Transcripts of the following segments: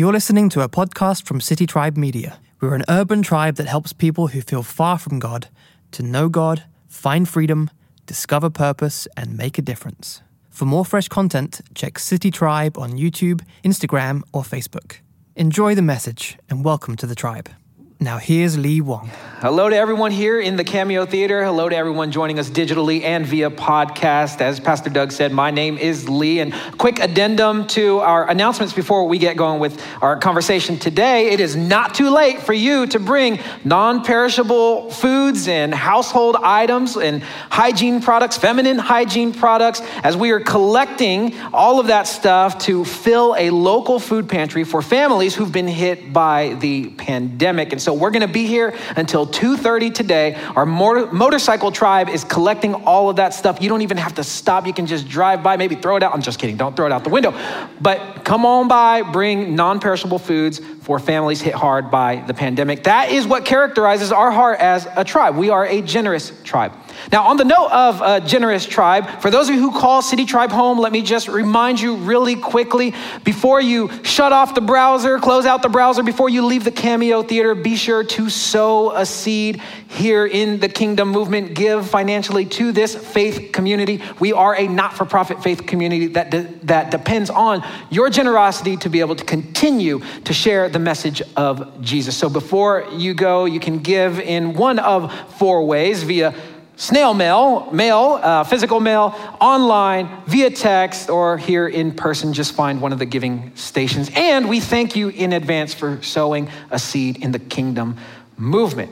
You're listening to a podcast from City Tribe Media. We're an urban tribe that helps people who feel far from God to know God, find freedom, discover purpose, and make a difference. For more fresh content, check City Tribe on YouTube, Instagram, or Facebook. Enjoy the message and welcome to the tribe. Now, here's Lee Wong. Hello to everyone here in the Cameo Theater. Hello to everyone joining us digitally and via podcast. As Pastor Doug said, my name is Lee. And quick addendum to our announcements before we get going with our conversation today. It is not too late for you to bring non perishable foods and household items and hygiene products, feminine hygiene products, as we are collecting all of that stuff to fill a local food pantry for families who've been hit by the pandemic. And so so we're going to be here until 2:30 today. Our motor- motorcycle tribe is collecting all of that stuff. You don't even have to stop. You can just drive by, maybe throw it out. I'm just kidding. Don't throw it out the window. But come on by, bring non-perishable foods for families hit hard by the pandemic. That is what characterizes our heart as a tribe. We are a generous tribe. Now, on the note of a generous tribe, for those of you who call City Tribe home, let me just remind you really quickly before you shut off the browser, close out the browser, before you leave the Cameo Theater, be sure to sow a seed here in the Kingdom Movement. Give financially to this faith community. We are a not for profit faith community that, de- that depends on your generosity to be able to continue to share the message of Jesus. So before you go, you can give in one of four ways via snail mail, mail, uh, physical mail, online, via text, or here in person. Just find one of the giving stations. And we thank you in advance for sowing a seed in the kingdom movement.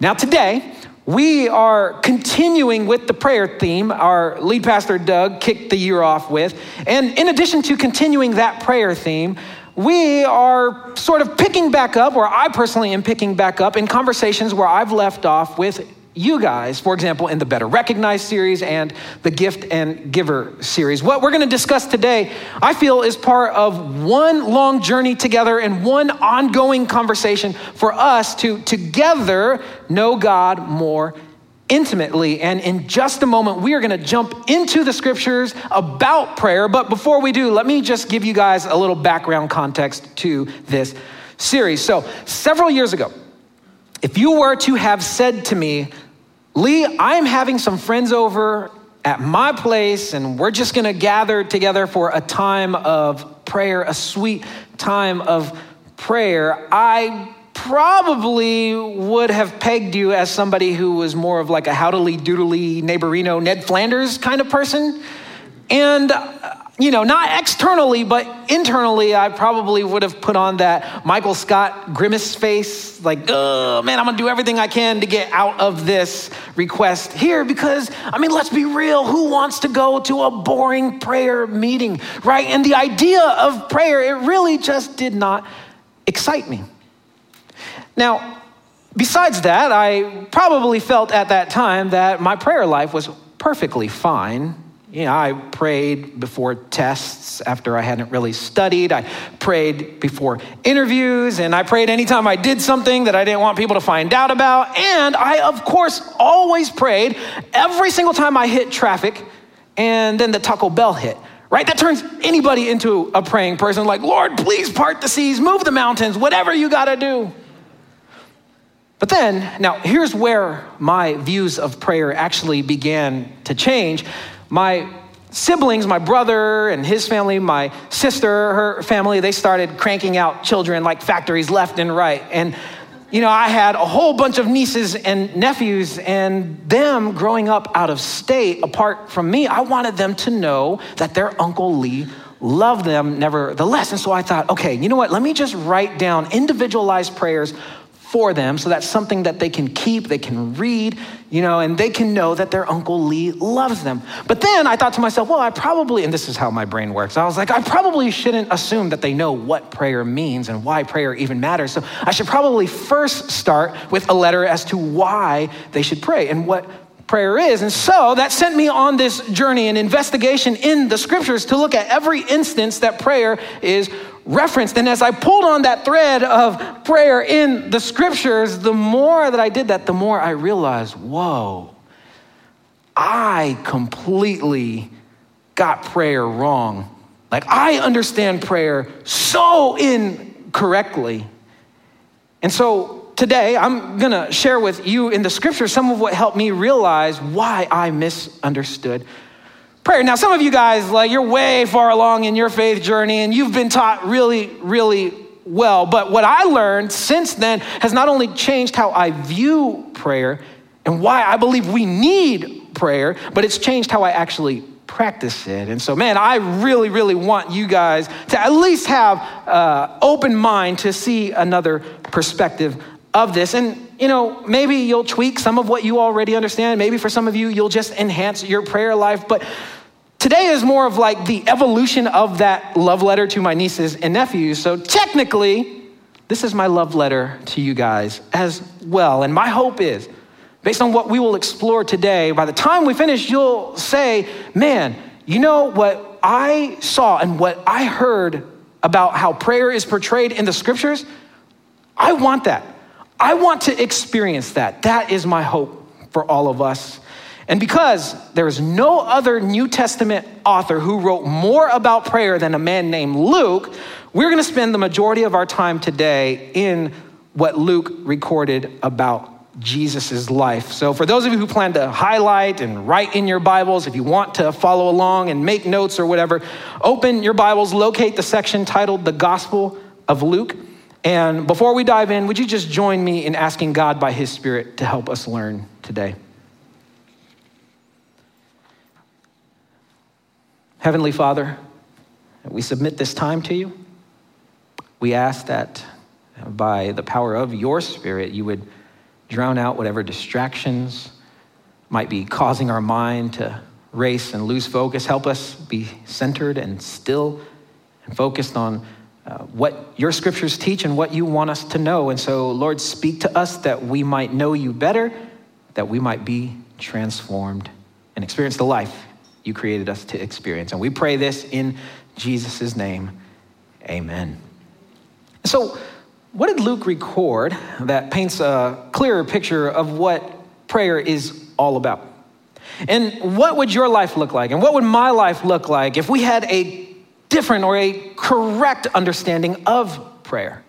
Now, today, we are continuing with the prayer theme our lead pastor Doug kicked the year off with. And in addition to continuing that prayer theme, we are sort of picking back up, or I personally am picking back up in conversations where I've left off with you guys, for example, in the Better Recognized series and the Gift and Giver series. What we're going to discuss today, I feel, is part of one long journey together and one ongoing conversation for us to together know God more intimately. And in just a moment, we are going to jump into the scriptures about prayer. But before we do, let me just give you guys a little background context to this series. So, several years ago, if you were to have said to me, Lee, I'm having some friends over at my place, and we're just gonna gather together for a time of prayer, a sweet time of prayer, I probably would have pegged you as somebody who was more of like a howdily doodly neighborino Ned Flanders kind of person. And uh, you know, not externally, but internally, I probably would have put on that Michael Scott grimace face, like, oh man, I'm gonna do everything I can to get out of this request here because, I mean, let's be real, who wants to go to a boring prayer meeting, right? And the idea of prayer, it really just did not excite me. Now, besides that, I probably felt at that time that my prayer life was perfectly fine you know, I prayed before tests after I hadn't really studied. I prayed before interviews, and I prayed anytime I did something that I didn't want people to find out about. And I, of course, always prayed every single time I hit traffic and then the Taco Bell hit. Right? That turns anybody into a praying person like, Lord, please part the seas, move the mountains, whatever you got to do. But then, now here's where my views of prayer actually began to change my siblings, my brother and his family, my sister, her family, they started cranking out children like factories left and right. And, you know, I had a whole bunch of nieces and nephews, and them growing up out of state apart from me, I wanted them to know that their Uncle Lee loved them nevertheless. And so I thought, okay, you know what? Let me just write down individualized prayers for them so that's something that they can keep, they can read, you know, and they can know that their Uncle Lee loves them. But then I thought to myself, well, I probably, and this is how my brain works, I was like, I probably shouldn't assume that they know what prayer means and why prayer even matters. So I should probably first start with a letter as to why they should pray and what prayer is. And so that sent me on this journey, an investigation in the scriptures to look at every instance that prayer is referenced. And as I pulled on that thread of prayer in the scriptures, the more that I did that, the more I realized, whoa, I completely got prayer wrong Like, I understand prayer so incorrectly. And so today, I'm going to share with you in the scripture some of what helped me realize why I misunderstood prayer. Now, some of you guys, like, you're way far along in your faith journey and you've been taught really, really well. But what I learned since then has not only changed how I view prayer and why I believe we need prayer, but it's changed how I actually practice it. And so, man, I really, really want you guys to at least have uh, open mind to see another perspective of this. And you know, maybe you'll tweak some of what you already understand. Maybe for some of you, you'll just enhance your prayer life. But today is more of like the evolution of that love letter to my nieces and nephews. So technically, this is my love letter to you guys as well. And my hope is, based on what we will explore today, by the time we finish, you'll say, man, you know what I saw and what I heard about how prayer is portrayed in the scriptures? I want that. I want to experience that. That is my hope for all of us. And because there is no other New Testament author who wrote more about prayer than a man named Luke, we're going to spend the majority of our time today in what Luke recorded about Jesus' life. So, for those of you who plan to highlight and write in your Bibles, if you want to follow along and make notes or whatever, open your Bibles, locate the section titled The Gospel of Luke. And before we dive in, would you just join me in asking God by His Spirit to help us learn today? Heavenly Father, we submit this time to you. We ask that by the power of your Spirit, you would drown out whatever distractions might be causing our mind to race and lose focus. Help us be centered and still and focused on uh, what your scriptures teach and what you want us to know. And so, Lord, speak to us that we might know you better, that we might be transformed and experience the life you created us to experience. And we pray this in Jesus' name. Amen. So, what did Luke record that paints a clearer picture of what prayer is all about? And what would your life look like? And what would my life look like if we had a different or a correct understanding of prayer.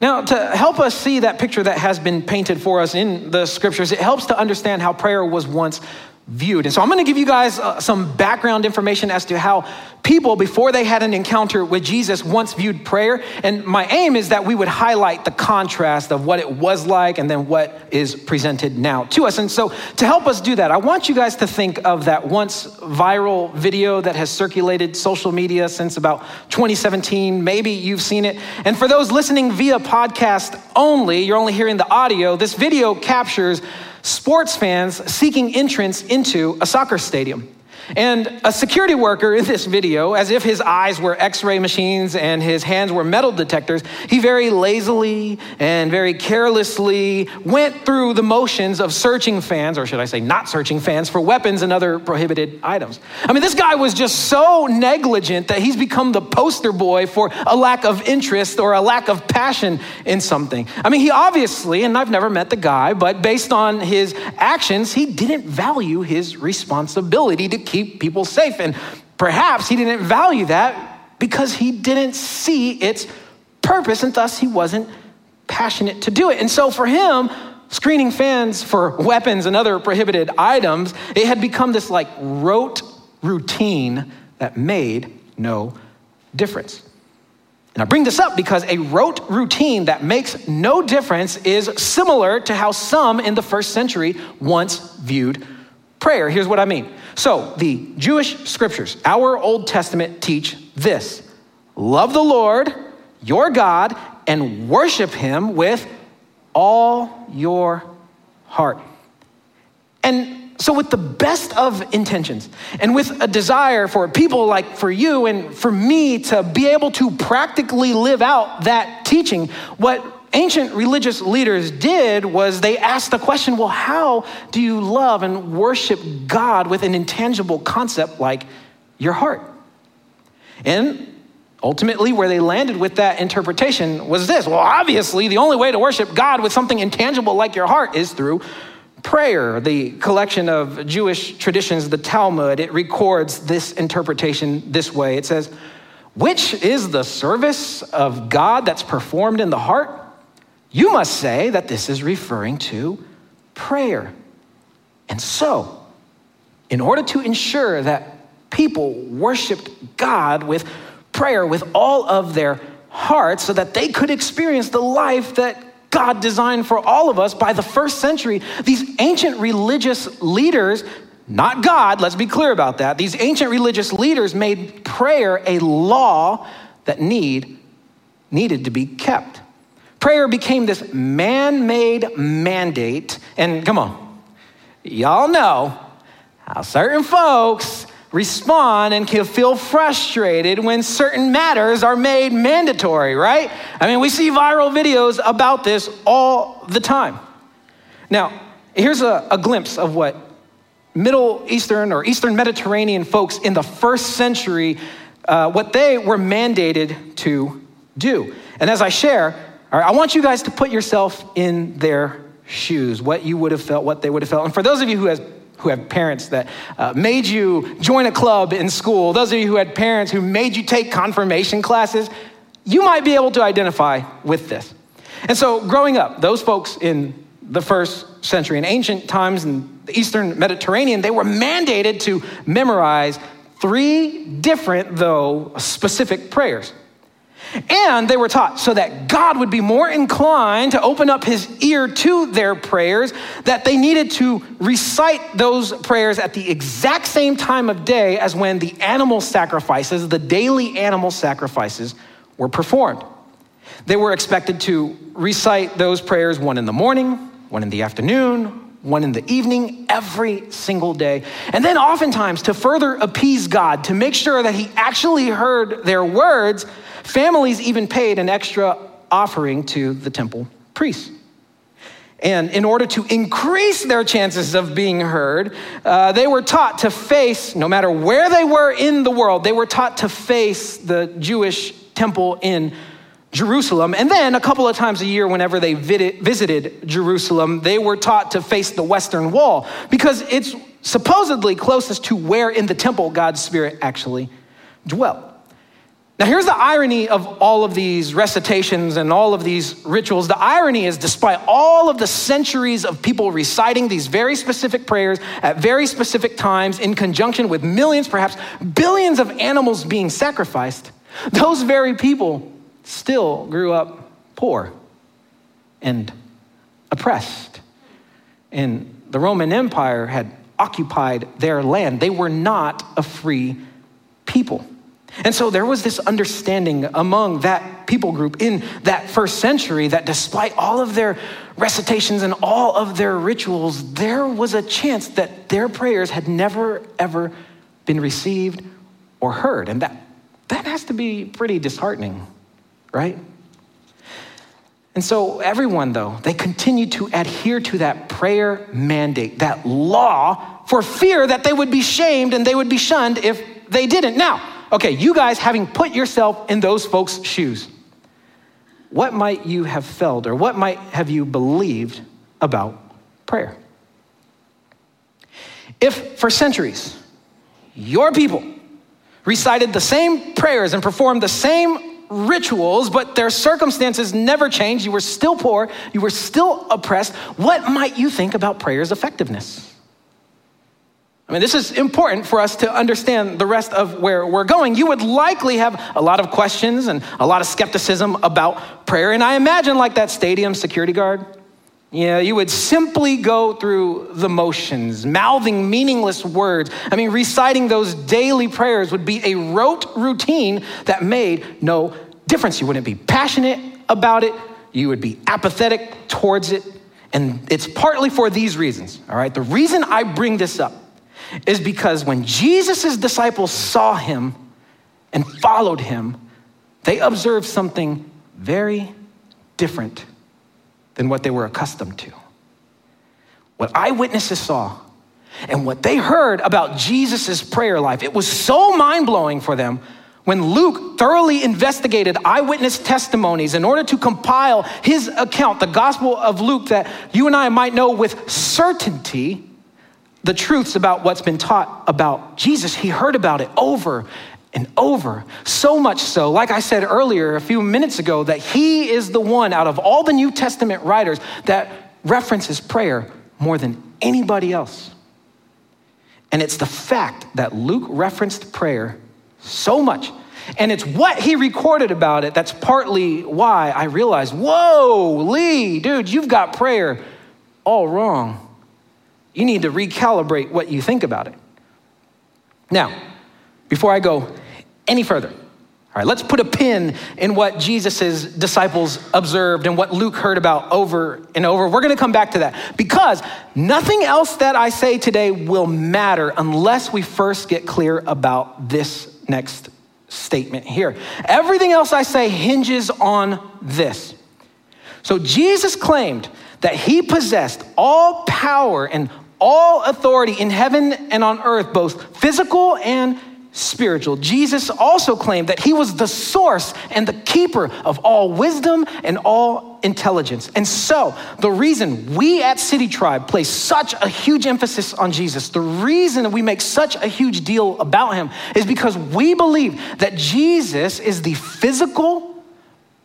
Now, to help us see that picture that has been painted for us in the scriptures, it helps to understand how prayer was once viewed. And so I'm going to give you guys uh, some background information as to how people, before they had an encounter with Jesus, once viewed prayer. And my aim is that we would highlight the contrast of what it was like and then what is presented now to us. And so to help us do that, I want you guys to think of that once viral video that has circulated social media since about 2017. Maybe you've seen it. And for those listening via podcast only, you're only hearing the audio, this video captures sports fans seeking entrance into a soccer stadium. And a security worker in this video, as if his eyes were x ray machines and his hands were metal detectors, he very lazily and very carelessly went through the motions of searching fans, or should I say, not searching fans, for weapons and other prohibited items. I mean, this guy was just so negligent that he's become the poster boy for a lack of interest or a lack of passion in something. I mean, he obviously, and I've never met the guy, but based on his actions, he didn't value his responsibility to keep keep people safe. And perhaps he didn't value that because he didn't see its purpose, and thus he wasn't passionate to do it. And so for him, screening fans for weapons and other prohibited items, it had become this like rote routine that made no difference. And I bring this up because a rote routine that makes no difference is similar to how some in the first century once viewed prayer. Here's what I mean. So, the Jewish scriptures, our Old Testament, teach this love the Lord, your God, and worship him with all your heart. And so, with the best of intentions and with a desire for people like for you and for me to be able to practically live out that teaching, what ancient religious leaders did was they asked the question well, how do you love and worship God with an intangible concept like your heart? And ultimately, where they landed with that interpretation was this well, obviously, the only way to worship God with something intangible like your heart is through prayer, the collection of Jewish traditions, the Talmud, it records this interpretation this way. It says, Which is the service of God that's performed in the heart? You must say that this is referring to prayer. And so, in order to ensure that people worshiped God with prayer with all of their hearts so that they could experience the life that God designed for all of us by the first century, these ancient religious leaders, not God, let's be clear about that, these ancient religious leaders made prayer a law that need, needed to be kept. Prayer became this man made mandate, and come on, y'all know how certain folks respond and can feel frustrated when certain matters are made mandatory, right? I mean, we see viral videos about this all the time. Now, here's a, a glimpse of what Middle Eastern or Eastern Mediterranean folks in the first century, uh, what they were mandated to do. And as I share, all right, I want you guys to put yourself in their shoes, what you would have felt, what they would have felt. And for those of you who has who have parents that uh, made you join a club in school, those of you who had parents who made you take confirmation classes, you might be able to identify with this. And so, growing up, those folks in the first century, in ancient times in the Eastern Mediterranean, they were mandated to memorize three different, though specific prayers. And they were taught so that God would be more inclined to open up his ear to their prayers, that they needed to recite those prayers at the exact same time of day as when the animal sacrifices, the daily animal sacrifices, were performed. They were expected to recite those prayers one in the morning, one in the afternoon, one in the evening, every single day. And then, oftentimes, to further appease God, to make sure that He actually heard their words, Families even paid an extra offering to the temple priests. And in order to increase their chances of being heard, uh, they were taught to face, no matter where they were in the world, they were taught to face the Jewish temple in Jerusalem. And then a couple of times a year, whenever they visited Jerusalem, they were taught to face the Western Wall because it's supposedly closest to where in the temple God's Spirit actually dwelt. Now, here's the irony of all of these recitations and all of these rituals. The irony is, despite all of the centuries of people reciting these very specific prayers at very specific times in conjunction with millions, perhaps billions of animals being sacrificed, those very people still grew up poor and oppressed. And the Roman Empire had occupied their land. They were not a free people. And so there was this understanding among that people group in that first century that despite all of their recitations and all of their rituals, there was a chance that their prayers had never, ever been received or heard. And that, that has to be pretty disheartening, right? And so, everyone, though, they continued to adhere to that prayer mandate, that law, for fear that they would be shamed and they would be shunned if they didn't. Now, okay, you guys, having put yourself in those folks' shoes, what might you have felt or what might have you believed about prayer? If for centuries your people recited the same prayers and performed the same rituals, but their circumstances never changed, you were still poor, you were still oppressed, what might you think about prayer's effectiveness? I mean, this is important for us to understand the rest of where we're going. You would likely have a lot of questions and a lot of skepticism about prayer. And I imagine, like that stadium security guard, you know, you would simply go through the motions, mouthing meaningless words. I mean, reciting those daily prayers would be a rote routine that made no difference. You wouldn't be passionate about it, you would be apathetic towards it. And it's partly for these reasons, all right? The reason I bring this up is because when Jesus' disciples saw him and followed him, they observed something very different than what they were accustomed to. What eyewitnesses saw and what they heard about Jesus' prayer life, it was so mind blowing for them. when Luke thoroughly investigated eyewitness testimonies in order to compile his account, the Gospel of Luke, that you and I might know with certainty the truths about what's been taught about Jesus, he heard about it over and over. So much so, like I said earlier a few minutes ago, that he is the one out of all the New Testament writers that references prayer more than anybody else. And it's the fact that Luke referenced prayer so much. And it's what he recorded about it that's partly why I realized, whoa, Lee, dude, you've got prayer all wrong. You need to recalibrate what you think about it. Now, before I go any further, all right, let's put a pin in what Jesus' disciples observed and what Luke heard about over and over. We're going to come back to that because nothing else that I say today will matter unless we first get clear about this next statement here. Everything else I say hinges on this. So Jesus claimed that he possessed all power and all authority in heaven and on earth, both physical and spiritual. Jesus also claimed that he was the source and the keeper of all wisdom and all intelligence. And so, the reason we at City Tribe place such a huge emphasis on Jesus, the reason we make such a huge deal about him is because we believe that Jesus is the physical,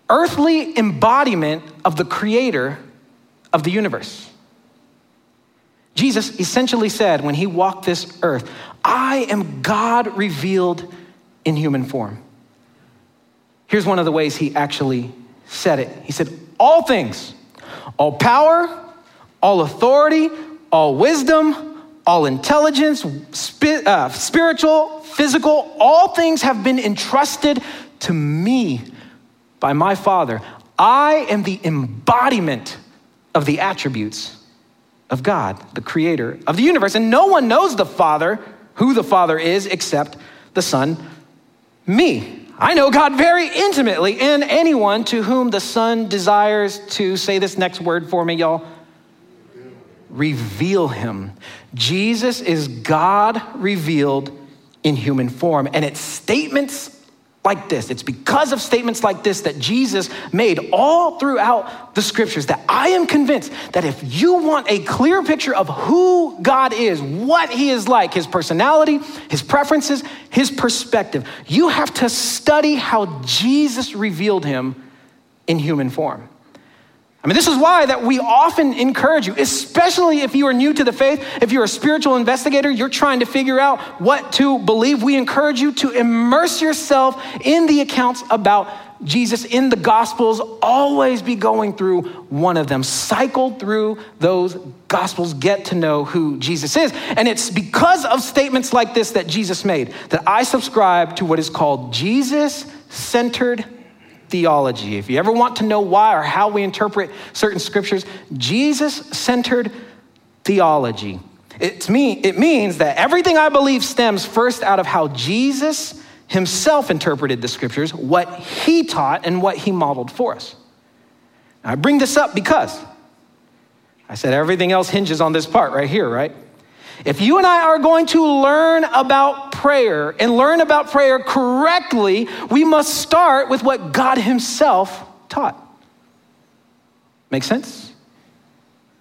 earthly embodiment of the creator of the universe. Jesus essentially said when he walked this earth, I am God revealed in human form. Here's one of the ways he actually said it He said, All things, all power, all authority, all wisdom, all intelligence, uh, spiritual, physical, all things have been entrusted to me by my Father. I am the embodiment of the attributes of God, the creator of the universe. And no one knows the Father, who the Father is, except the Son, me. I know God very intimately, and anyone to whom the Son desires to say this next word for me, y'all reveal him. Jesus is God revealed in human form, and it's statements like this. It's because of statements like this that Jesus made all throughout the scriptures that I am convinced that if you want a clear picture of who God is, what he is like, his personality, his preferences, his perspective, you have to study how Jesus revealed him in human form. I mean, this is why that we often encourage you, especially if you are new to the faith, if you're a spiritual investigator, you're trying to figure out what to believe. We encourage you to immerse yourself in the accounts about Jesus in the Gospels. Always be going through one of them. Cycle through those Gospels, get to know who Jesus is. And it's because of statements like this that Jesus made that I subscribe to what is called Jesus centered theology. If you ever want to know why or how we interpret certain scriptures, Jesus centered theology. It's me, it means that everything I believe stems first out of how Jesus himself interpreted the scriptures, what he taught, and what he modeled for us. Now, I bring this up because I said everything else hinges on this part right here, right? If you and I are going to learn about prayer and learn about prayer correctly, we must start with what God Himself taught. Make sense?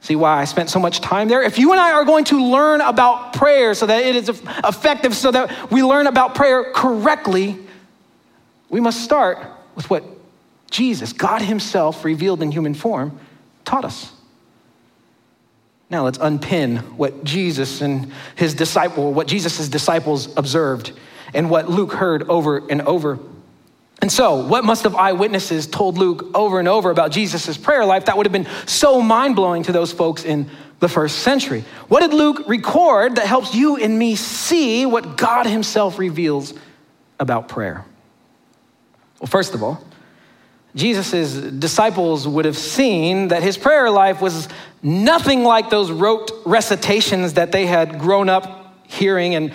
See why I spent so much time there? If you and I are going to learn about prayer so that it is effective, so that we learn about prayer correctly, we must start with what Jesus, God Himself, revealed in human form, taught us. Now let's unpin what Jesus and his disciple, what Jesus' disciples observed and what Luke heard over and over. And so, what must have eyewitnesses told Luke over and over about Jesus' prayer life that would have been so mind blowing to those folks in the first century? What did Luke record that helps you and me see what God Himself reveals about prayer? Well, first of all, Jesus' disciples would have seen that his prayer life was nothing like those rote recitations that they had grown up hearing and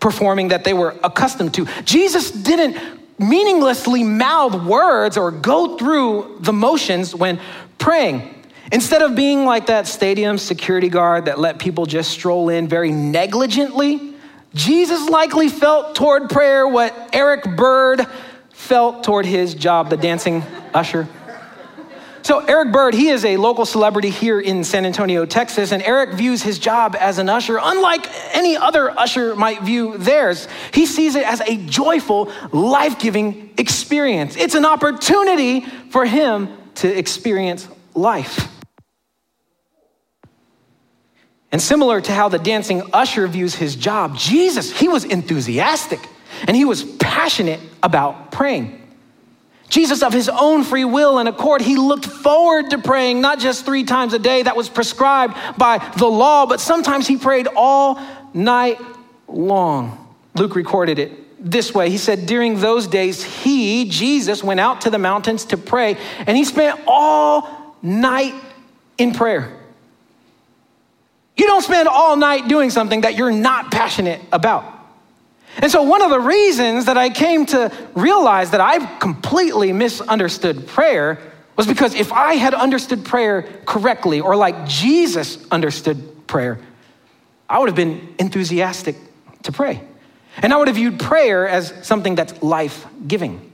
performing that they were accustomed to. Jesus didn't meaninglessly mouth words or go through the motions when praying. Instead of being like that stadium security guard that let people just stroll in very negligently, Jesus likely felt toward prayer what Eric Bird felt toward his job, the dancing usher. So, Eric Bird, he is a local celebrity here in San Antonio, Texas, and Eric views his job as an usher unlike any other usher might view theirs. He sees it as a joyful, life giving experience. It's an opportunity for him to experience life. And similar to how the dancing usher views his job, Jesus, he was enthusiastic and he was passionate about praying. Jesus, of his own free will and accord, he looked forward to praying not just three times a day that was prescribed by the law, but sometimes he prayed all night long. Luke recorded it this way He said, During those days, he, Jesus, went out to the mountains to pray, and he spent all night in prayer. You don't spend all night doing something that you're not passionate about. And so, one of the reasons that I came to realize that I've completely misunderstood prayer was because if I had understood prayer correctly, or like Jesus understood prayer, I would have been enthusiastic to pray. And I would have viewed prayer as something that's life giving.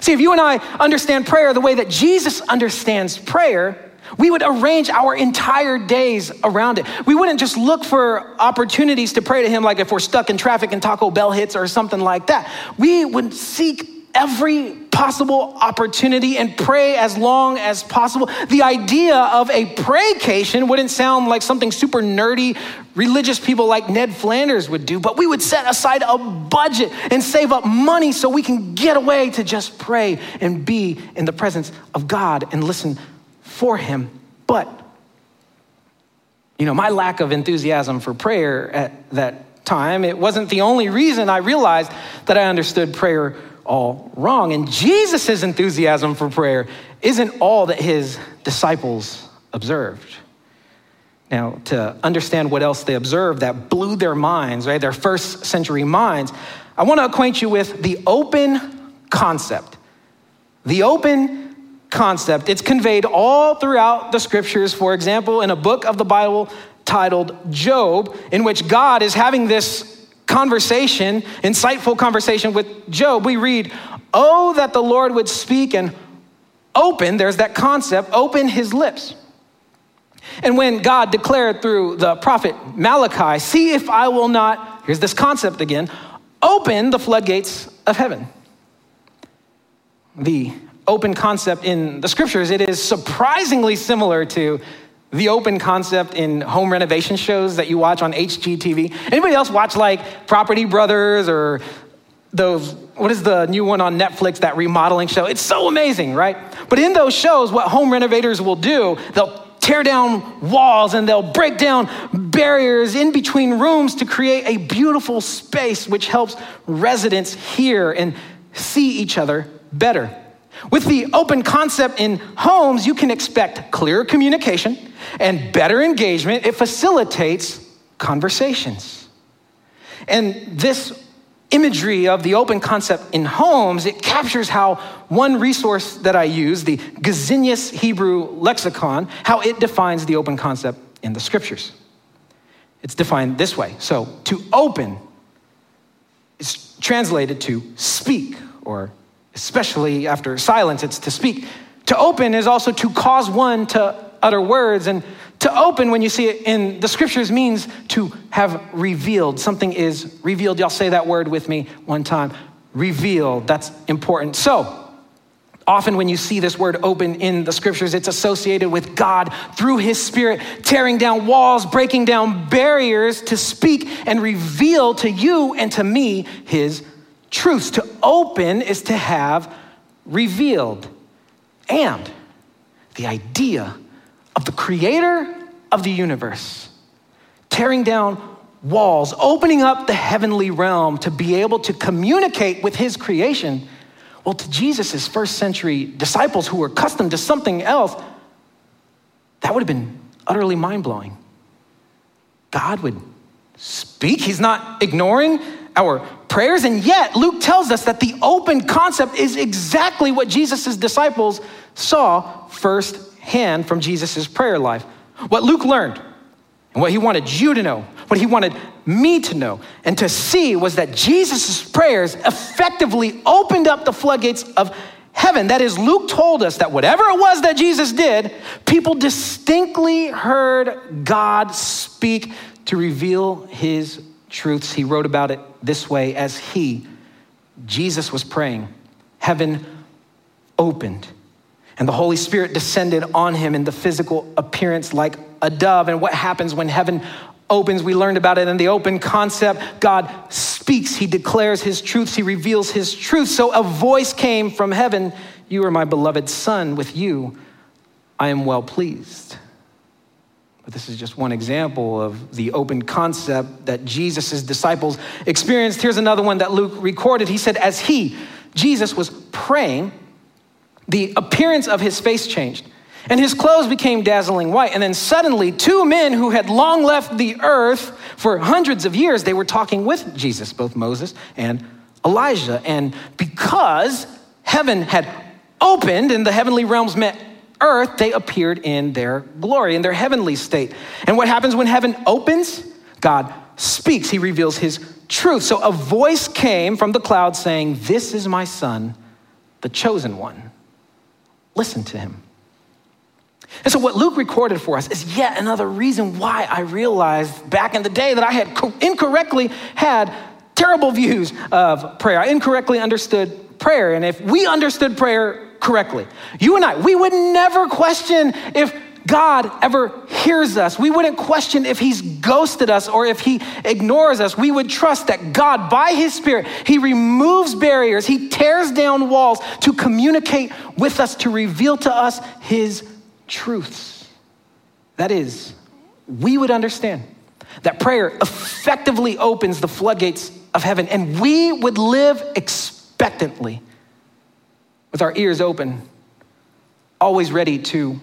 See, if you and I understand prayer the way that Jesus understands prayer, we would arrange our entire days around it. We wouldn't just look for opportunities to pray to Him like if we're stuck in traffic and Taco Bell hits or something like that. We would seek every possible opportunity and pray as long as possible. The idea of a praycation wouldn't sound like something super nerdy religious people like Ned Flanders would do, but we would set aside a budget and save up money so we can get away to just pray and be in the presence of God and listen for him. But, you know, my lack of enthusiasm for prayer at that time, it wasn't the only reason I realized that I understood prayer all wrong. And Jesus' enthusiasm for prayer isn't all that his disciples observed. Now, to understand what else they observed that blew their minds, right, their first century minds, I want to acquaint you with the open concept. The open concept. It's conveyed all throughout the scriptures. For example, in a book of the Bible titled Job, in which God is having this conversation, insightful conversation with Job, we read, Oh, that the Lord would speak and open, there's that concept, open his lips. And when God declared through the prophet Malachi, see if I will not, here's this concept again, open the floodgates of heaven. The open concept in the scriptures, it is surprisingly similar to the open concept in home renovation shows that you watch on HGTV. Anybody else watch like Property Brothers or those, what is the new one on Netflix, that remodeling show? It's so amazing, right? But in those shows, what home renovators will do, they'll tear down walls and they'll break down barriers in between rooms to create a beautiful space which helps residents hear and see each other better. With the open concept in homes, you can expect clearer communication and better engagement. It facilitates conversations. And this imagery of the open concept in homes, it captures how one resource that I use, the Gesenius Hebrew Lexicon, how it defines the open concept in the scriptures. It's defined this way. So, to open is translated to speak or especially after silence, it's to speak. To open is also to cause one to utter words. And to open, when you see it in the scriptures, means to have revealed. Something is revealed. Y'all say that word with me one time. Revealed. That's important. So, Often, when you see this word open in the scriptures, it's associated with God through his spirit, tearing down walls, breaking down barriers to speak and reveal to you and to me his truths. To open is to have revealed. And the idea of the creator of the universe tearing down walls, opening up the heavenly realm to be able to communicate with his creation. Well, to Jesus' first century disciples who were accustomed to something else, that would have been utterly mind blowing. God would speak, He's not ignoring our prayers. And yet, Luke tells us that the open concept is exactly what Jesus' disciples saw firsthand from Jesus' prayer life. What Luke learned, and what he wanted you to know, what he wanted me to know and to see was that Jesus' prayers effectively opened up the floodgates of heaven. That is, Luke told us that whatever it was that Jesus did, people distinctly heard God speak to reveal his truths. He wrote about it this way as he, Jesus, was praying, heaven opened. And the Holy Spirit descended on him in the physical appearance like a dove. And what happens when heaven opens? We learned about it in the open concept. God speaks, He declares His truths, He reveals His truth. So a voice came from heaven You are my beloved Son, with you I am well pleased. But this is just one example of the open concept that Jesus' disciples experienced. Here's another one that Luke recorded. He said, As he, Jesus, was praying, the appearance of his face changed, and his clothes became dazzling white. And then suddenly, two men who had long left the earth for hundreds of years, they were talking with Jesus, both Moses and Elijah. And because heaven had opened and the heavenly realms met earth, they appeared in their glory, in their heavenly state. And what happens when heaven opens? God speaks, He reveals His truth. So a voice came from the cloud saying, This is my son, the chosen one. Listen to him. And so, what Luke recorded for us is yet another reason why I realized back in the day that I had incorrectly had terrible views of prayer. I incorrectly understood prayer. And if we understood prayer correctly. You and I, we would never question if God ever hears us. We wouldn't question if He's ghosted us or if He ignores us. We would trust that God, by His Spirit, He removes barriers, He tears down walls to communicate with us, to reveal to us His truths. That is, we would understand that prayer effectively opens the floodgates of heaven, and we would live expectantly with our ears open, always ready to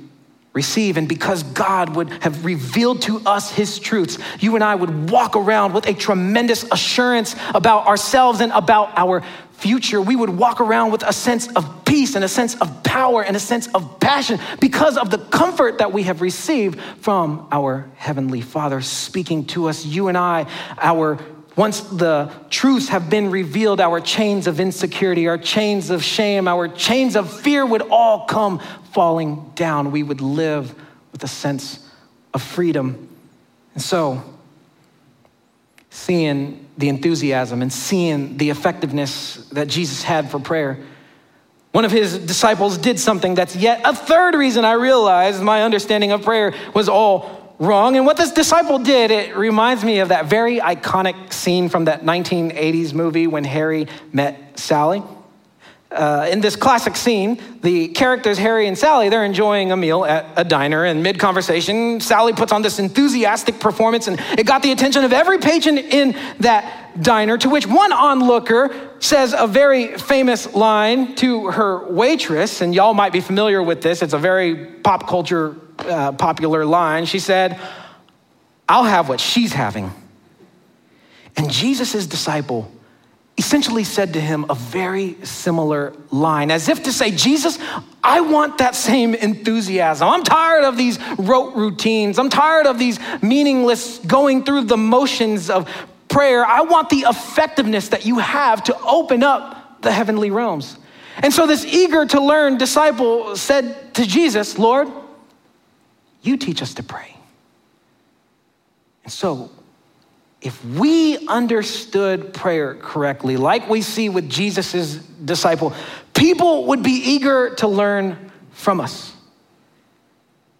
receive. And because God would have revealed to us his truths, you and I would walk around with a tremendous assurance about ourselves and about our future. We would walk around with a sense of peace and a sense of power and a sense of passion because of the comfort that we have received from our Heavenly Father speaking to us. You and I, our once the truths have been revealed, our chains of insecurity, our chains of shame, our chains of fear would all come falling down. We would live with a sense of freedom. And so, seeing the enthusiasm and seeing the effectiveness that Jesus had for prayer, one of his disciples did something that's yet a third reason I realized my understanding of prayer was all wrong. And what this disciple did, it reminds me of that very iconic scene from that 1980s movie when Harry met Sally. Uh, in this classic scene, the characters Harry and Sally, they're enjoying a meal at a diner, and mid conversation, Sally puts on this enthusiastic performance, and it got the attention of every patron in that diner, to which one onlooker says a very famous line to her waitress, and y'all might be familiar with this, it's a very pop culture uh, popular line. She said, I'll have what she's having. And Jesus' disciple essentially said to him a very similar line, as if to say, Jesus, I want that same enthusiasm. I'm tired of these rote routines. I'm tired of these meaningless going through the motions of prayer. I want the effectiveness that you have to open up the heavenly realms. And so, this eager to learn disciple said to Jesus, Lord, you teach us to pray. And so, if we understood prayer correctly, like we see with Jesus' disciple, people would be eager to learn from us.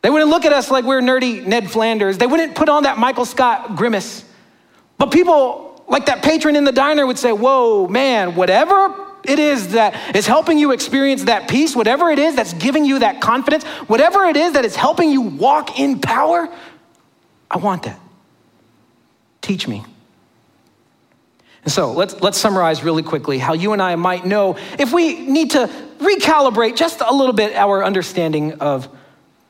They wouldn't look at us like we're nerdy Ned Flanders. They wouldn't put on that Michael Scott grimace. But people, like that patron in the diner, would say, Whoa, man, whatever it is that is helping you experience that peace, whatever it is that's giving you that confidence, whatever it is that is helping you walk in power, I want that. Teach me. And so let's, let's summarize really quickly how you and I might know if we need to recalibrate just a little bit our understanding of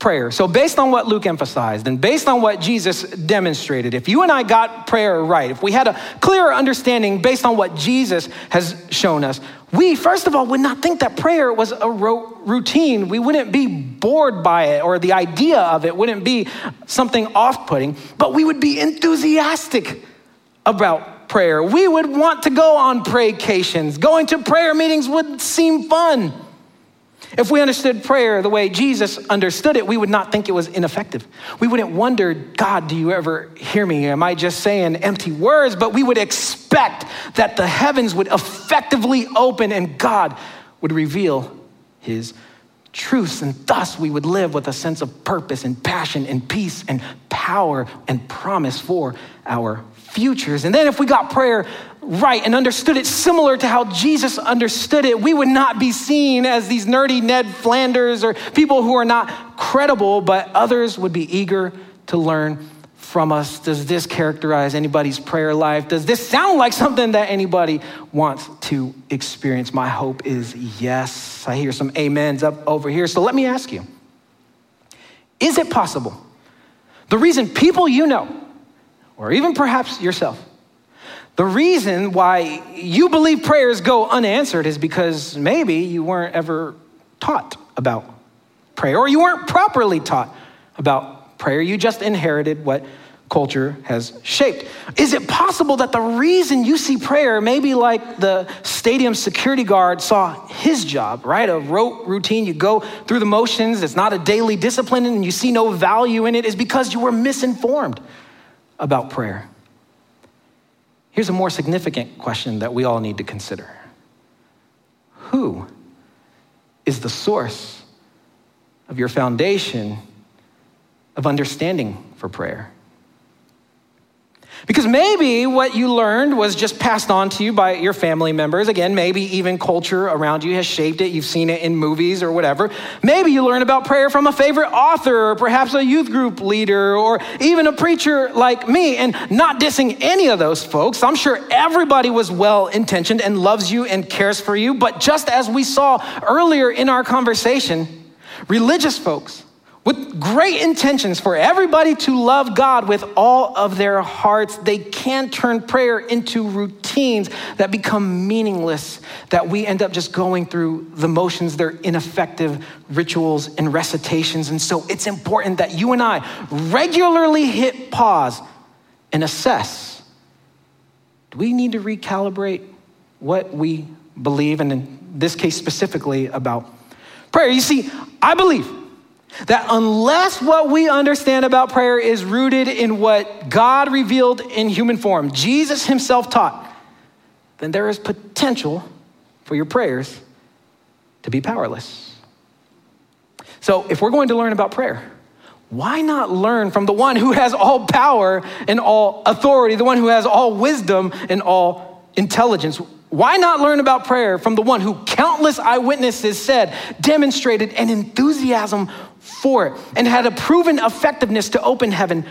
prayer. So, based on what Luke emphasized and based on what Jesus demonstrated, if you and I got prayer right, if we had a clearer understanding based on what Jesus has shown us, we, first of all, would not think that prayer was a routine. We wouldn't be bored by it, or the idea of it wouldn't be something off putting, but we would be enthusiastic about prayer. We would want to go on praycations. Going to prayer meetings would seem fun. If we understood prayer the way Jesus understood it, we would not think it was ineffective. We wouldn't wonder, God, do you ever hear me? Am I just saying empty words? But we would expect that the heavens would effectively open and God would reveal his truths. And thus we would live with a sense of purpose and passion and peace and power and promise for our futures. And then if we got prayer right and understood it similar to how Jesus understood it, we would not be seen as these nerdy Ned Flanders or people who are not credible, but others would be eager to learn from us. Does this characterize anybody's prayer life? Does this sound like something that anybody wants to experience? My hope is yes. I hear some amens up over here. So let me ask you Is it possible? The reason people you know, or even perhaps yourself, the reason why you believe prayers go unanswered is because maybe you weren't ever taught about prayer or you weren't properly taught about prayer. You just inherited what culture has shaped. Is it possible that the reason you see prayer, maybe like the stadium security guard saw his job, right? A rote routine, you go through the motions, it's not a daily discipline, and you see no value in it, is because you were misinformed about prayer? Here's a more significant question that we all need to consider Who is the source of your foundation of understanding for prayer? Because maybe what you learned was just passed on to you by your family members. Again, maybe even culture around you has shaped it. You've seen it in movies or whatever. Maybe you learned about prayer from a favorite author or perhaps a youth group leader or even a preacher like me. And not dissing any of those folks, I'm sure everybody was well intentioned and loves you and cares for you. But just as we saw earlier in our conversation, religious folks, with great intentions for everybody to love God with all of their hearts, they can turn prayer into routines that become meaningless, that we end up just going through the motions. They're ineffective rituals and recitations. And so it's important that you and I regularly hit pause and assess do we need to recalibrate what we believe, and in this case specifically about prayer? You see, I believe that unless what we understand about prayer is rooted in what God revealed in human form, Jesus himself taught, then there is potential for your prayers to be powerless. So, if we're going to learn about prayer, why not learn from the one who has all power and all authority, the one who has all wisdom and all intelligence? Why not learn about prayer from the one who countless eyewitnesses said demonstrated an enthusiasm for it and had a proven effectiveness to open heaven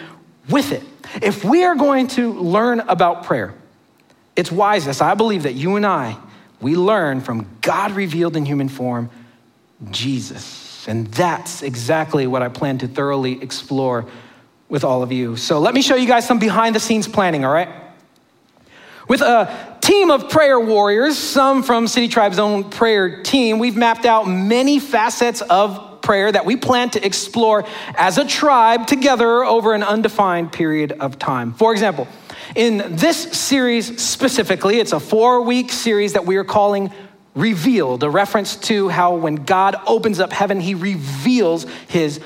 with it. If we are going to learn about prayer, it's wisest, I believe, that you and I, we learn from God revealed in human form, Jesus. And that's exactly what I plan to thoroughly explore with all of you. So let me show you guys some behind the scenes planning, all right? With a team of prayer warriors, some from City Tribe's own prayer team, we've mapped out many facets of prayer that we plan to explore as a tribe together over an undefined period of time. For example, in this series specifically, it's a four week series that we are calling Revealed, a reference to how when God opens up heaven, he reveals his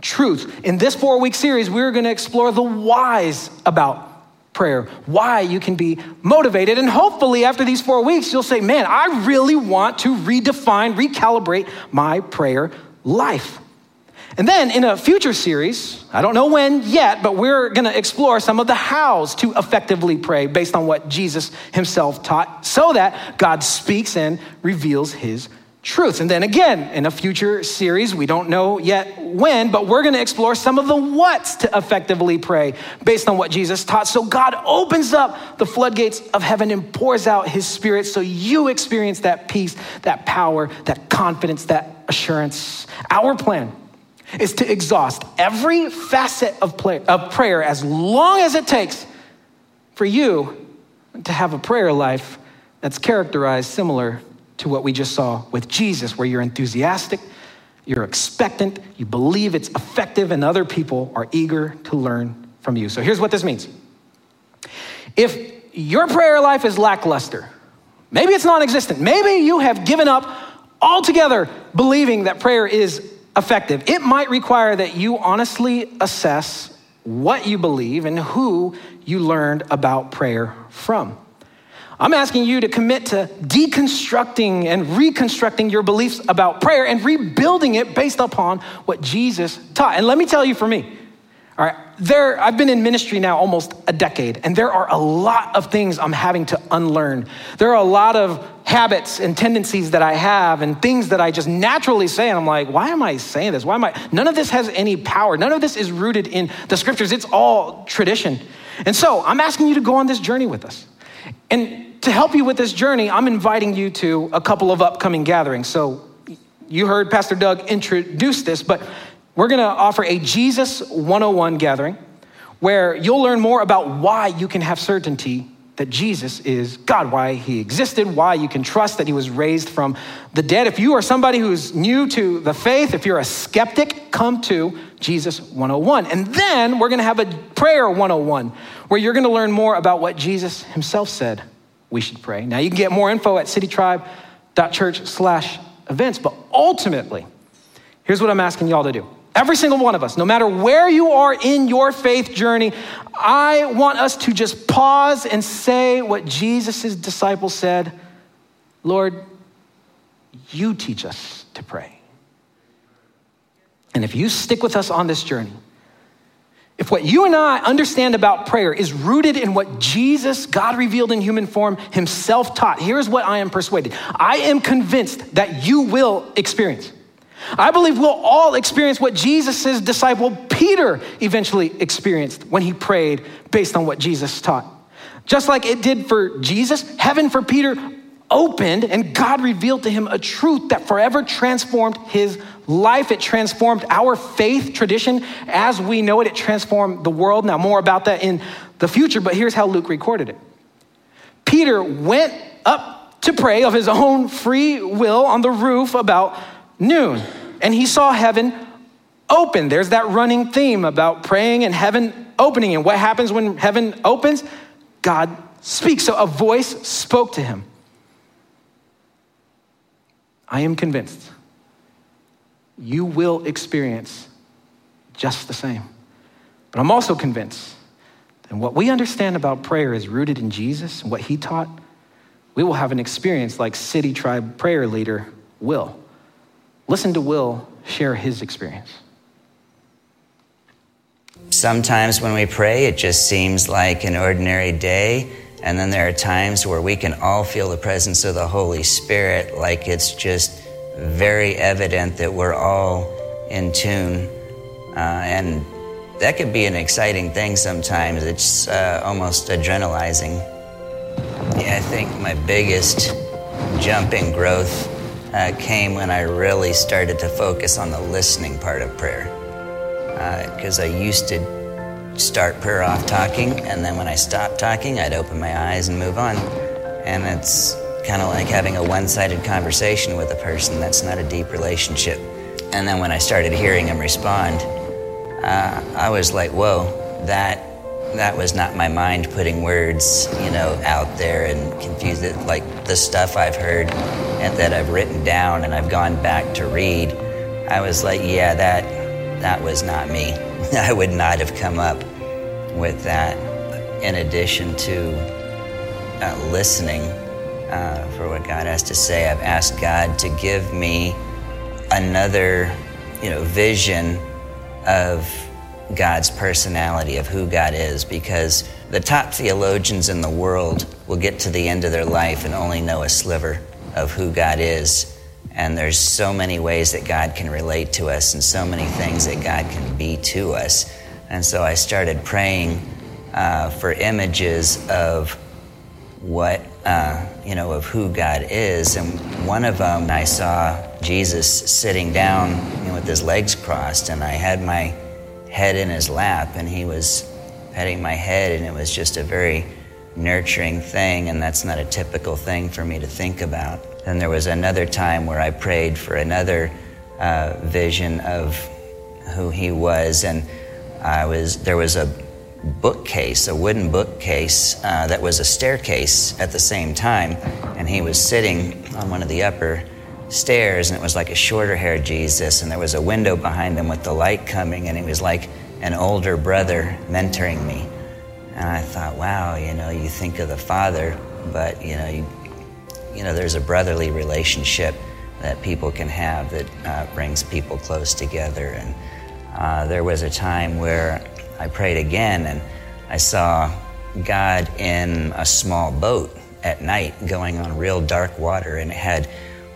truth. In this four week series, we're going to explore the whys about prayer, why you can be motivated. And hopefully, after these four weeks, you'll say, Man, I really want to redefine, recalibrate my prayer life. And then in a future series, I don't know when yet, but we're going to explore some of the hows to effectively pray based on what Jesus himself taught so that God speaks and reveals his truths. And then again, in a future series, we don't know yet when, but we're going to explore some of the what's to effectively pray based on what Jesus taught. So God opens up the floodgates of heaven and pours out his spirit so you experience that peace, that power, that confidence, that assurance. Our plan is to exhaust every facet of, play, of prayer as long as it takes for you to have a prayer life that's characterized similar to what we just saw with Jesus, where you're enthusiastic, you're expectant, you believe it's effective, and other people are eager to learn from you. So here's what this means. If your prayer life is lackluster. Maybe it's non existent. Maybe you have given up altogether believing that prayer is effective. It might require that you honestly assess what you believe and who you learned about prayer from. I'm asking you to commit to deconstructing and reconstructing your beliefs about prayer and rebuilding it based upon what Jesus taught. And let me tell you for me, all right, there, I've been in ministry now almost a decade, and there are a lot of things I'm having to unlearn. There are a lot of habits and tendencies that I have and things that I just naturally say. And I'm like, why am I saying this? Why am I? None of this has any power. None of this is rooted in the scriptures. It's all tradition. And so I'm asking you to go on this journey with us. And to help you with this journey, I'm inviting you to a couple of upcoming gatherings. So you heard Pastor Doug introduce this, but we're going to offer a Jesus 101 gathering where you'll learn more about why you can have certainty that Jesus is God, why he existed, why you can trust that he was raised from the dead. If you are somebody who's new to the faith, if you're a skeptic, come to Jesus 101. And then we're going to have a prayer 101 where you're going to learn more about what Jesus himself said we should pray. Now you can get more info at citytribe.church slash events, but ultimately, here's what I'm asking y'all to do. Every single one of us, no matter where you are in your faith journey, I want us to just pause and say what Jesus' disciples said Lord, you teach us to pray. And if you stick with us on this journey, if what you and I understand about prayer is rooted in what Jesus, God revealed in human form, himself taught, here's what I am persuaded. I am convinced that you will experience. I believe we'll all experience what Jesus' disciple Peter eventually experienced when he prayed based on what Jesus taught. Just like it did for Jesus, heaven for Peter opened and God revealed to him a truth that forever transformed his life. It transformed our faith tradition as we know it. It transformed the world. Now, more about that in the future, but here's how Luke recorded it Peter went up to pray of his own free will on the roof about noon, and he saw heaven open. There's that running theme about praying and heaven opening. And what happens when heaven opens? God speaks. So a voice spoke to him. I am convinced you will experience just the same. But I'm also convinced that what we understand about prayer is rooted in Jesus and what he taught. We will have an experience like City Tribe prayer leader Will. Listen to Will share his experience. Sometimes when we pray, it just seems like an ordinary day. And then there are times where we can all feel the presence of the Holy Spirit, like it's just very evident that we're all in tune. Uh, and that could be an exciting thing sometimes. It's uh, almost adrenalizing. Yeah, I think my biggest jump in growth uh, came when I really started to focus on the listening part of prayer. Because uh, I used to start prayer off talking, and then when I stopped talking, I'd open my eyes and move on. And it's kind of like having a one sided conversation with a person. That's not a deep relationship. And then when I started hearing him respond, uh, I was like, whoa, that that was not my mind putting words, you know, out there and confused it. Like the stuff I've heard and that I've written down and I've gone back to read, I was like, yeah, that that was not me. I would not have come up with that. In addition to uh, listening uh, for what God has to say, I've asked God to give me another, you know, vision of God's personality, of who God is, because the top theologians in the world will get to the end of their life and only know a sliver of who God is. And there's so many ways that God can relate to us and so many things that God can be to us. And so I started praying uh, for images of what, uh, you know, of who God is. And one of them, I saw Jesus sitting down you know, with his legs crossed, and I had my head in his lap, and he was petting my head, and it was just a very nurturing thing, and that's not a typical thing for me to think about. Then there was another time where I prayed for another uh, vision of who he was, and I was there was a bookcase, a wooden bookcase uh, that was a staircase at the same time. And he was sitting on one of the upper stairs, and it was like a shorter haired Jesus. And there was a window behind him with the light coming, and he was like an older brother mentoring me. And I thought, wow, you know, you think of the Father, but, you know, you, you know, there's a brotherly relationship that people can have that uh, brings people close together. And uh, there was a time where I prayed again and I saw God in a small boat at night going on real dark water and it had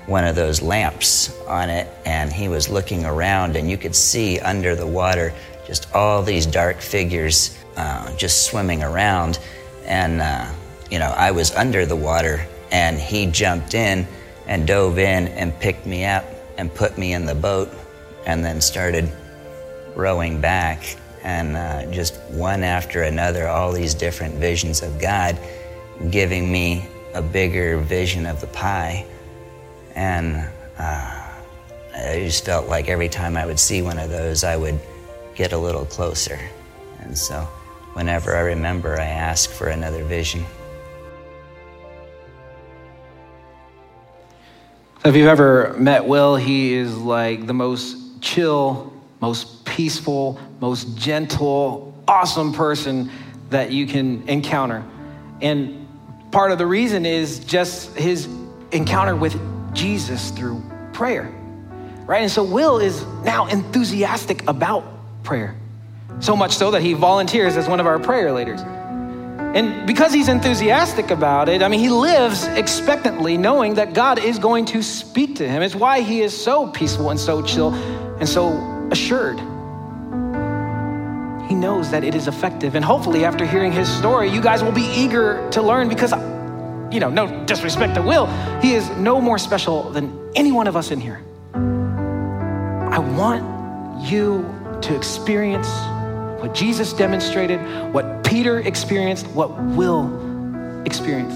one of those lamps on it and he was looking around and you could see under the water just all these dark figures uh, just swimming around and uh, you know i was under the water and he jumped in and dove in and picked me up and put me in the boat and then started rowing back and uh, just one after another all these different visions of god giving me a bigger vision of the pie and uh, I just felt like every time I would see one of those, I would get a little closer. And so whenever I remember, I ask for another vision. If you've ever met Will, he is like the most chill, most peaceful, most gentle, awesome person that you can encounter. And part of the reason is just his encounter with Jesus through prayer, right? And so Will is now enthusiastic about prayer, so much so that he volunteers as one of our prayer leaders. And because he's enthusiastic about it, I mean, he lives expectantly knowing that God is going to speak to him. It's why he is so peaceful and so chill and so assured. He knows that it is effective. And hopefully, after hearing his story, you guys will be eager to learn because you know, no disrespect to Will, he is no more special than any one of us in here. I want you to experience what Jesus demonstrated, what Peter experienced, what Will experience.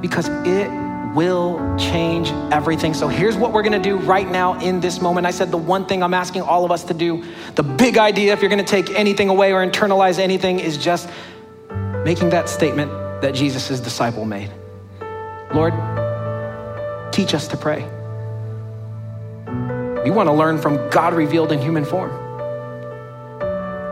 because it will change everything. So here's what we're gonna do right now in this moment. I said the one thing I'm asking all of us to do, the big idea, if you're gonna take anything away or internalize anything, is just making that statement that Jesus' disciple made. Lord, teach us to pray. We want to learn from God revealed in human form.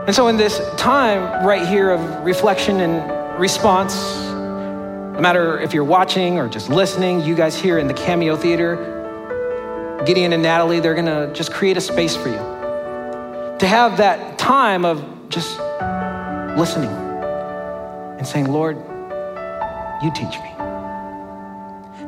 And so, in this time right here of reflection and response, no matter if you're watching or just listening, you guys here in the Cameo Theater, Gideon and Natalie, they're to just create a space for you to have that time of just listening and saying, Lord, you teach me.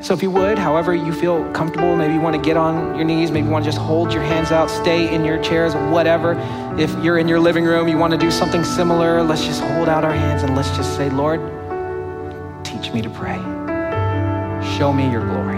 So, if you would, however you feel comfortable, maybe you want to get on your knees, maybe you want to just hold your hands out, stay in your chairs, whatever. If you're in your living room, you want to do something similar, let's just hold out our hands and let's just say, Lord, teach me to pray. Show me your glory.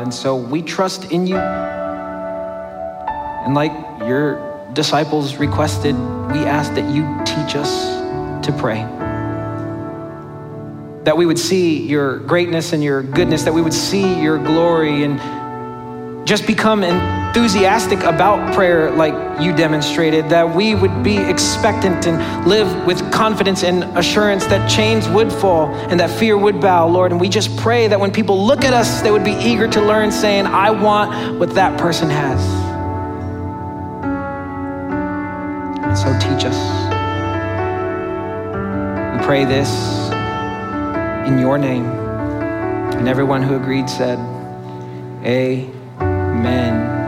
God. And so we trust in you. And like your disciples requested, we ask that you teach us to pray. That we would see your greatness and your goodness, that we would see your glory and just become enthusiastic about prayer like you demonstrated, that we would be expectant and live with confidence and assurance that chains would fall and that fear would bow, Lord. And we just pray that when people look at us, they would be eager to learn, saying, I want what that person has. And so teach us. We pray this in your name. And everyone who agreed said, Amen.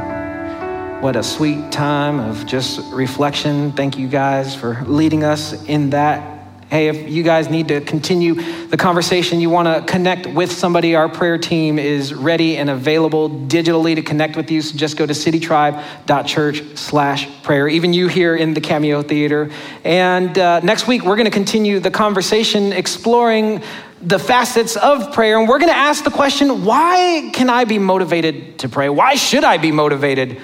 What a sweet time of just reflection. Thank you guys for leading us in that. Hey, if you guys need to continue the conversation, you want to connect with somebody, our prayer team is ready and available digitally to connect with you. So just go to citytribe.church slash prayer. Even you here in the Cameo Theater. And uh, next week, we're going to continue the conversation exploring the facets of prayer. And we're going to ask the question why can I be motivated to pray? Why should I be motivated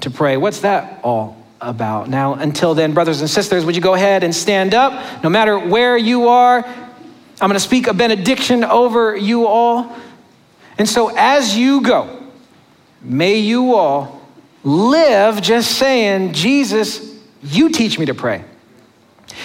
to pray? What's that all about? Now, until then, brothers and sisters, would you go ahead and stand up? No matter where you are, I'm going to speak a benediction over you all. And so, as you go, may you all live just saying, Jesus, you teach me to pray.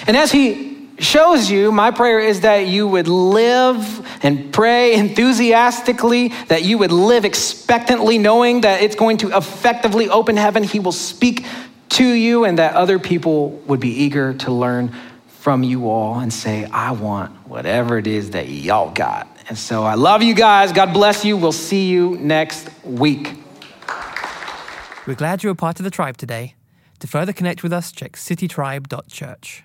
And as He shows you, my prayer is that you would live and pray enthusiastically, that you would live expectantly, knowing that it's going to effectively open heaven. He will speak to you, and that other people would be eager to learn from you all and say, I want whatever it is that y'all got. And so I love you guys. God bless you. We'll see you next week. We're glad you were part of the tribe today. To further connect with us, check citytribe.church.